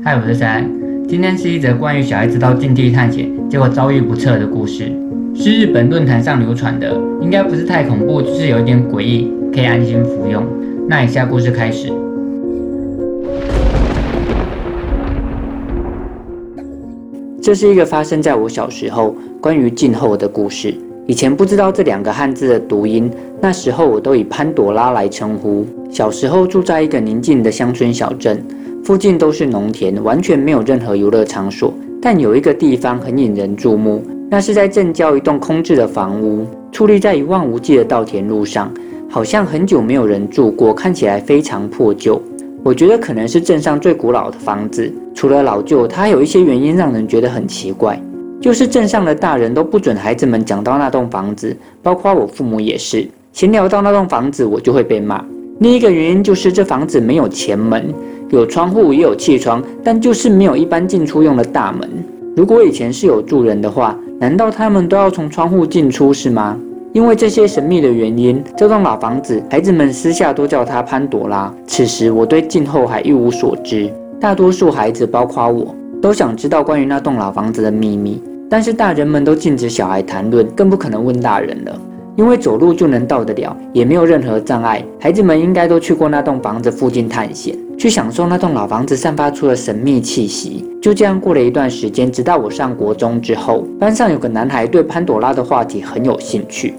嗨，我是三。今天是一则关于小孩子到禁地探险，结果遭遇不测的故事，是日本论坛上流传的，应该不是太恐怖，就是有一点诡异，可以安心服用。那以下故事开始。这是一个发生在我小时候关于静候的故事。以前不知道这两个汉字的读音，那时候我都以潘朵拉来称呼。小时候住在一个宁静的乡村小镇。附近都是农田，完全没有任何游乐场所。但有一个地方很引人注目，那是在镇郊一栋空置的房屋，矗立在一望无际的稻田路上，好像很久没有人住过，看起来非常破旧。我觉得可能是镇上最古老的房子。除了老旧，它还有一些原因让人觉得很奇怪，就是镇上的大人都不准孩子们讲到那栋房子，包括我父母也是。闲聊到那栋房子，我就会被骂。另一个原因就是这房子没有前门。有窗户，也有气窗，但就是没有一般进出用的大门。如果以前是有住人的话，难道他们都要从窗户进出是吗？因为这些神秘的原因，这栋老房子，孩子们私下都叫它潘朵拉。此时我对静候还一无所知，大多数孩子，包括我，都想知道关于那栋老房子的秘密，但是大人们都禁止小孩谈论，更不可能问大人了。因为走路就能到得了，也没有任何障碍。孩子们应该都去过那栋房子附近探险，去享受那栋老房子散发出的神秘气息。就这样过了一段时间，直到我上国中之后，班上有个男孩对潘朵拉的话题很有兴趣，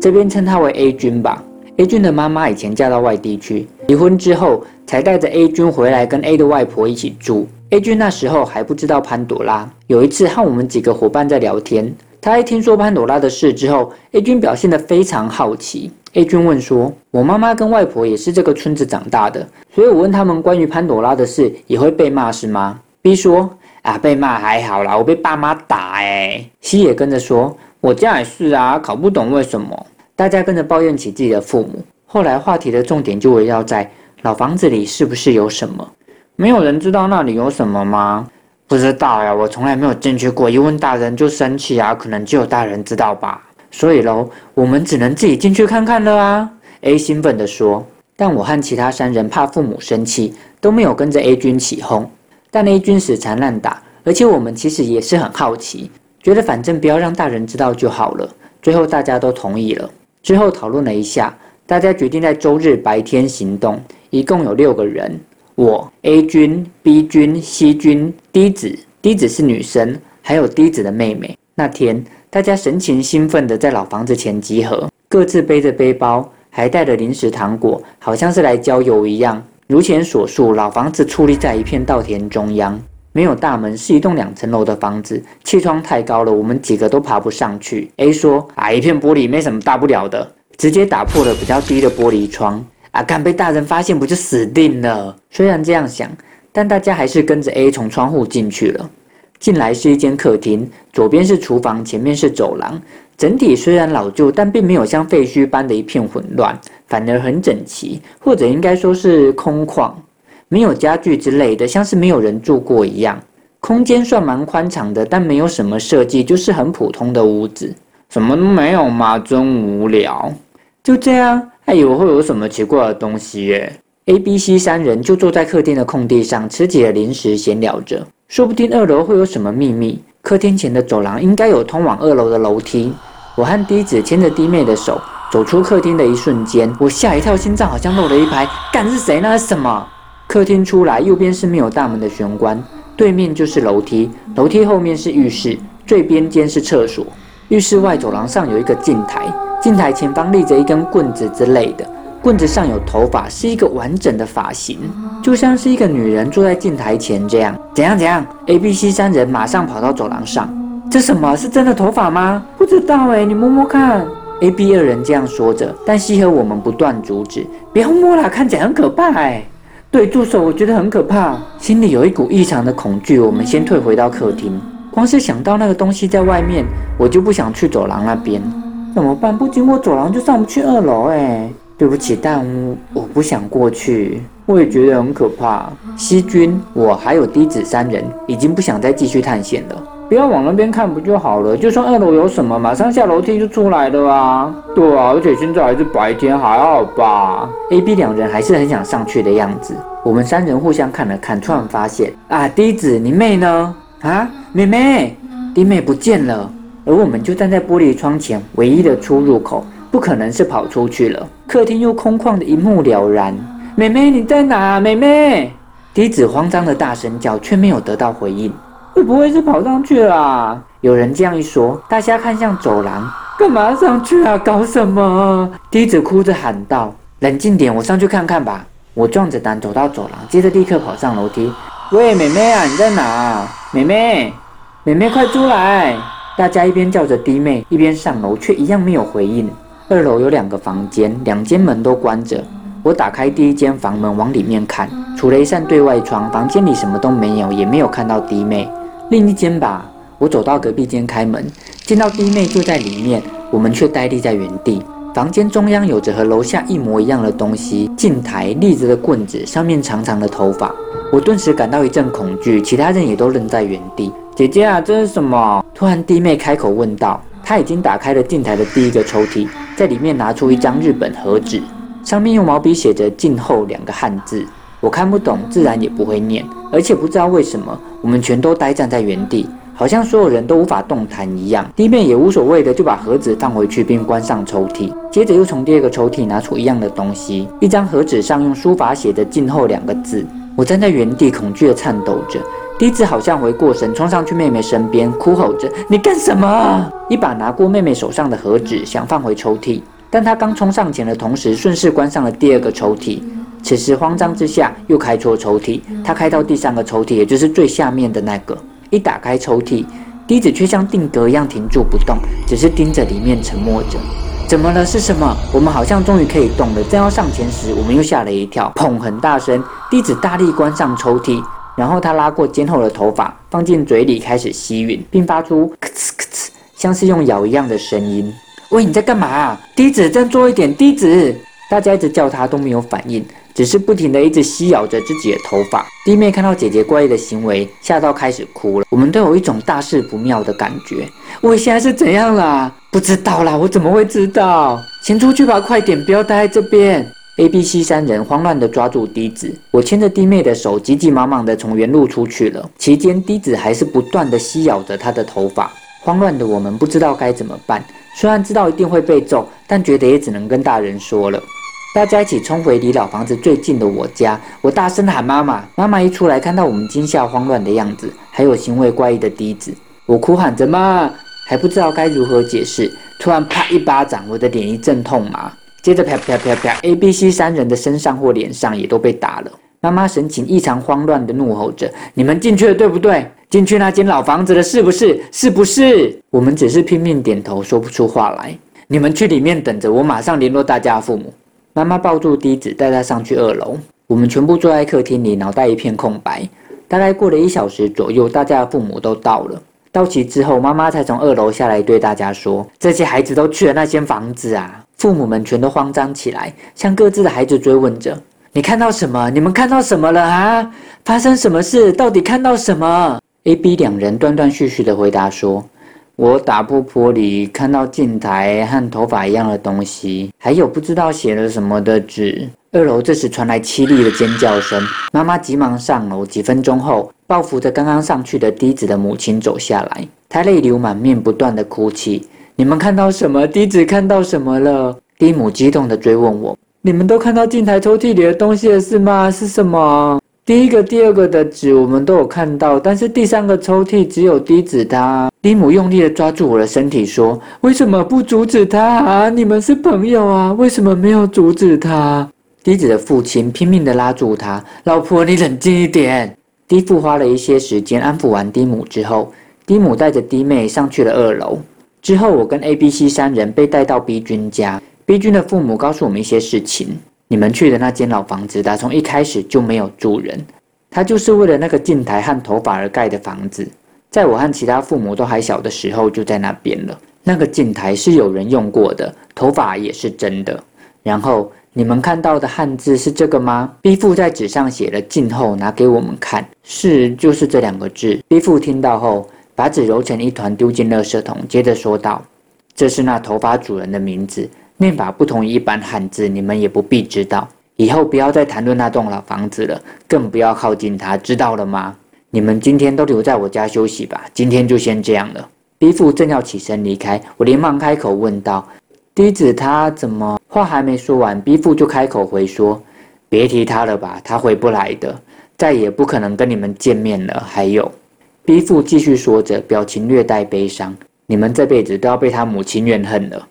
这边称他为 A 君吧。A 君的妈妈以前嫁到外地去，离婚之后才带着 A 君回来跟 A 的外婆一起住。A 君那时候还不知道潘朵拉。有一次和我们几个伙伴在聊天。他一听说潘朵拉的事之后，A 君表现得非常好奇。A 君问说：“我妈妈跟外婆也是这个村子长大的，所以我问他们关于潘朵拉的事，也会被骂是吗？”B 说：“啊，被骂还好啦，我被爸妈打哎。”C 也跟着说：“我家也是啊，搞不懂为什么。”大家跟着抱怨起自己的父母。后来话题的重点就围绕在老房子里是不是有什么？没有人知道那里有什么吗？不知道呀，我从来没有进去过。一问大人就生气啊，可能只有大人知道吧。所以喽，我们只能自己进去看看了啊。A 兴奋地说。但我和其他三人怕父母生气，都没有跟着 A 君起哄。但 A 君死缠烂打，而且我们其实也是很好奇，觉得反正不要让大人知道就好了。最后大家都同意了。之后讨论了一下，大家决定在周日白天行动，一共有六个人。我 A 君、B 君、C 君、D 子，D 子是女生，还有 D 子的妹妹。那天，大家神情兴奋地在老房子前集合，各自背着背包，还带着零食糖果，好像是来郊游一样。如前所述，老房子矗立在一片稻田中央，没有大门，是一栋两层楼的房子，气窗太高了，我们几个都爬不上去。A 说：“啊，一片玻璃没什么大不了的，直接打破了比较低的玻璃窗。”啊！敢被大人发现，不就死定了？虽然这样想，但大家还是跟着 A 从窗户进去了。进来是一间客厅，左边是厨房，前面是走廊。整体虽然老旧，但并没有像废墟般的一片混乱，反而很整齐，或者应该说是空旷，没有家具之类的，像是没有人住过一样。空间算蛮宽敞的，但没有什么设计，就是很普通的屋子，什么都没有嘛，真无聊。就这样。还以为会有什么奇怪的东西耶！A、B、C 三人就坐在客厅的空地上，吃起了零食，闲聊着。说不定二楼会有什么秘密。客厅前的走廊应该有通往二楼的楼梯。我和低子牵着 D 妹的手走出客厅的一瞬间，我吓一跳，心脏好像漏了一拍。干是谁？那是什么？客厅出来，右边是没有大门的玄关，对面就是楼梯，楼梯后面是浴室，最边间是厕所。浴室外走廊上有一个镜台。镜台前方立着一根棍子之类的，棍子上有头发，是一个完整的发型，就像是一个女人坐在镜台前这样。怎样怎样？A、B、C 三人马上跑到走廊上。这什么？是真的头发吗？不知道哎，你摸摸看。A、B 二人这样说着，但西和我们不断阻止，不要摸啦，看起来很可怕哎。对，住手，我觉得很可怕，心里有一股异常的恐惧。我们先退回到客厅，光是想到那个东西在外面，我就不想去走廊那边。怎么办？不经过走廊就上不去二楼哎！对不起，但我不想过去。我也觉得很可怕。西君，我还有低子三人已经不想再继续探险了。不要往那边看不就好了？就算二楼有什么，马上下楼梯就出来了啊。对啊，而且现在还是白天，还好吧？A、B 两人还是很想上去的样子。我们三人互相看了看，突然发现啊，低子，你妹呢？啊，妹妹，滴妹不见了。而我们就站在玻璃窗前，唯一的出入口，不可能是跑出去了。客厅又空旷的一目了然。妹妹你在哪？妹妹，滴子慌张的大声叫，却没有得到回应。会不会是跑上去了啊？有人这样一说，大家看向走廊，干嘛上去啊？搞什么？滴子哭着喊道：“冷静点，我上去看看吧。”我壮着胆走到走廊，接着立刻跑上楼梯。喂，妹妹啊，你在哪？妹妹，妹妹快出来！大家一边叫着弟妹，一边上楼，却一样没有回应。二楼有两个房间，两间门都关着。我打开第一间房门，往里面看，除了一扇对外窗，房间里什么都没有，也没有看到弟妹。另一间吧，我走到隔壁间开门，见到弟妹就在里面，我们却呆立在原地。房间中央有着和楼下一模一样的东西，镜台立着的棍子，上面长长的头发。我顿时感到一阵恐惧，其他人也都愣在原地。姐姐啊，这是什么？突然弟妹开口问道。她已经打开了镜台的第一个抽屉，在里面拿出一张日本和纸，上面用毛笔写着“静候”两个汉字。我看不懂，自然也不会念，而且不知道为什么，我们全都呆站在原地，好像所有人都无法动弹一样。地面也无所谓的就把盒子放回去，并关上抽屉，接着又从第二个抽屉拿出一样的东西，一张和纸上用书法写着“静候”两个字。我站在原地，恐惧地颤抖着。滴子好像回过神，冲上去妹妹身边，哭吼着：“你干什么？”一把拿过妹妹手上的盒子，想放回抽屉，但她刚冲上前的同时，顺势关上了第二个抽屉。此时慌张之下，又开错抽屉。他开到第三个抽屉，也就是最下面的那个。一打开抽屉，滴子却像定格一样停住不动，只是盯着里面沉默着。怎么了？是什么？我们好像终于可以动了。正要上前时，我们又吓了一跳。砰！很大声。滴子大力关上抽屉，然后他拉过肩后的头发，放进嘴里开始吸吮，并发出咔哧咔哧，像是用咬一样的声音。喂，你在干嘛？滴子，再做一点，滴子！大家一直叫他都没有反应。只是不停地一直吸咬着自己的头发。弟妹看到姐姐怪异的行为，吓到开始哭了。我们都有一种大事不妙的感觉。我现在是怎样啦？不知道啦，我怎么会知道？先出去吧，快点，不要待在这边。A、B、C 三人慌乱地抓住滴子，我牵着弟妹的手，急急忙忙地从原路出去了。期间，滴子还是不断地吸咬着她的头发。慌乱的我们不知道该怎么办。虽然知道一定会被揍，但觉得也只能跟大人说了。大家一起冲回离老房子最近的我家，我大声喊妈妈。妈妈一出来，看到我们惊吓慌乱的样子，还有行为怪异的滴子，我哭喊着妈，还不知道该如何解释。突然啪一巴掌，我的脸一阵痛麻，接着啪啪啪啪，A、B、C 三人的身上或脸上也都被打了。妈妈神情异常慌乱的怒吼着：“你们进去了对不对？进去那间老房子了是不是？是不是？”我们只是拼命点头，说不出话来。你们去里面等着，我马上联络大家父母。妈妈抱住滴子，带她上去二楼。我们全部坐在客厅里，脑袋一片空白。大概过了一小时左右，大家的父母都到了。到齐之后，妈妈才从二楼下来，对大家说：“这些孩子都去了那间房子啊！”父母们全都慌张起来，向各自的孩子追问着：“你看到什么？你们看到什么了啊？发生什么事？到底看到什么？”A、B 两人断断续续的回答说。我打破玻璃，看到镜台和头发一样的东西，还有不知道写了什么的纸。二楼这时传来凄厉的尖叫声，妈妈急忙上楼。几分钟后，抱扶着刚刚上去的低子的母亲走下来，她泪流满面，不断的哭泣。你们看到什么？滴子看到什么了？蒂姆激动的追问我：你们都看到镜台抽屉里的东西了是吗？是什么？第一个、第二个的纸我们都有看到，但是第三个抽屉只有滴子他。蒂姆用力的抓住我的身体说：“为什么不阻止他啊？你们是朋友啊，为什么没有阻止他？”滴子的父亲拼命的拉住他：“老婆，你冷静一点。”滴父花了一些时间安抚完蒂母之后，滴母带着滴妹上去了二楼。之后，我跟 A、B、C 三人被带到 B 君家。B 君的父母告诉我们一些事情。你们去的那间老房子，打从一开始就没有住人，它就是为了那个镜台和头发而盖的房子。在我和其他父母都还小的时候，就在那边了。那个镜台是有人用过的，头发也是真的。然后你们看到的汉字是这个吗？B 父在纸上写了“静候”，拿给我们看，是就是这两个字。B 父听到后，把纸揉成一团丢进垃圾桶，接着说道：“这是那头发主人的名字，念法不同于一般汉字，你们也不必知道。以后不要再谈论那栋老房子了，更不要靠近它，知道了吗？你们今天都留在我家休息吧，今天就先这样了。”逼父正要起身离开，我连忙开口问道：“滴子他怎么？”话还没说完，逼父就开口回说：“别提他了吧，他回不来的，再也不可能跟你们见面了。”还有，逼父继续说着，表情略带悲伤：“你们这辈子都要被他母亲怨恨了。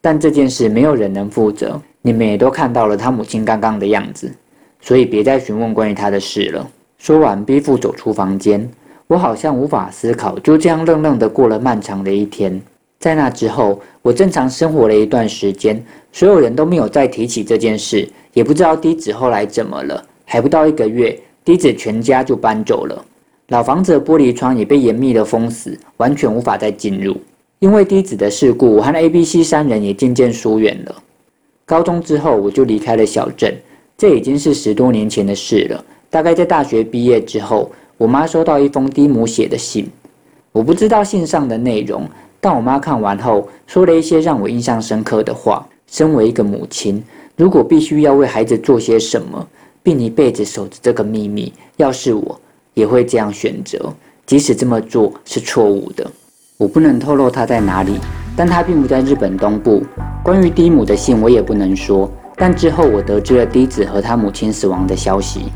但这件事没有人能负责，你们也都看到了他母亲刚刚的样子，所以别再询问关于他的事了。”说完，逼父走出房间。我好像无法思考，就这样愣愣的过了漫长的一天。在那之后，我正常生活了一段时间，所有人都没有再提起这件事，也不知道低子后来怎么了。还不到一个月，低子全家就搬走了，老房子的玻璃窗也被严密的封死，完全无法再进入。因为低子的事故，我和 A、B、C 三人也渐渐疏远了。高中之后，我就离开了小镇，这已经是十多年前的事了。大概在大学毕业之后。我妈收到一封低母写的信，我不知道信上的内容，但我妈看完后说了一些让我印象深刻的话。身为一个母亲，如果必须要为孩子做些什么，并一辈子守着这个秘密，要是我也会这样选择，即使这么做是错误的。我不能透露他在哪里，但他并不在日本东部。关于低母的信，我也不能说。但之后我得知了滴子和他母亲死亡的消息。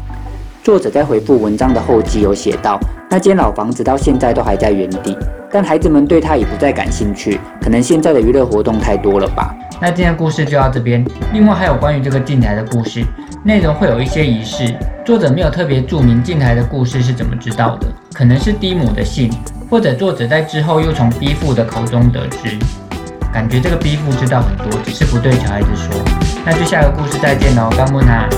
作者在回复文章的后记有写到，那间老房子到现在都还在原地，但孩子们对它已不再感兴趣，可能现在的娱乐活动太多了吧。那今天故事就到这边。另外还有关于这个电台的故事，内容会有一些仪式，作者没有特别注明进台的故事是怎么知道的，可能是低母的信，或者作者在之后又从逼父的口中得知。感觉这个逼父知道很多，只是不对小孩子说。那就下个故事再见喽，干木娜。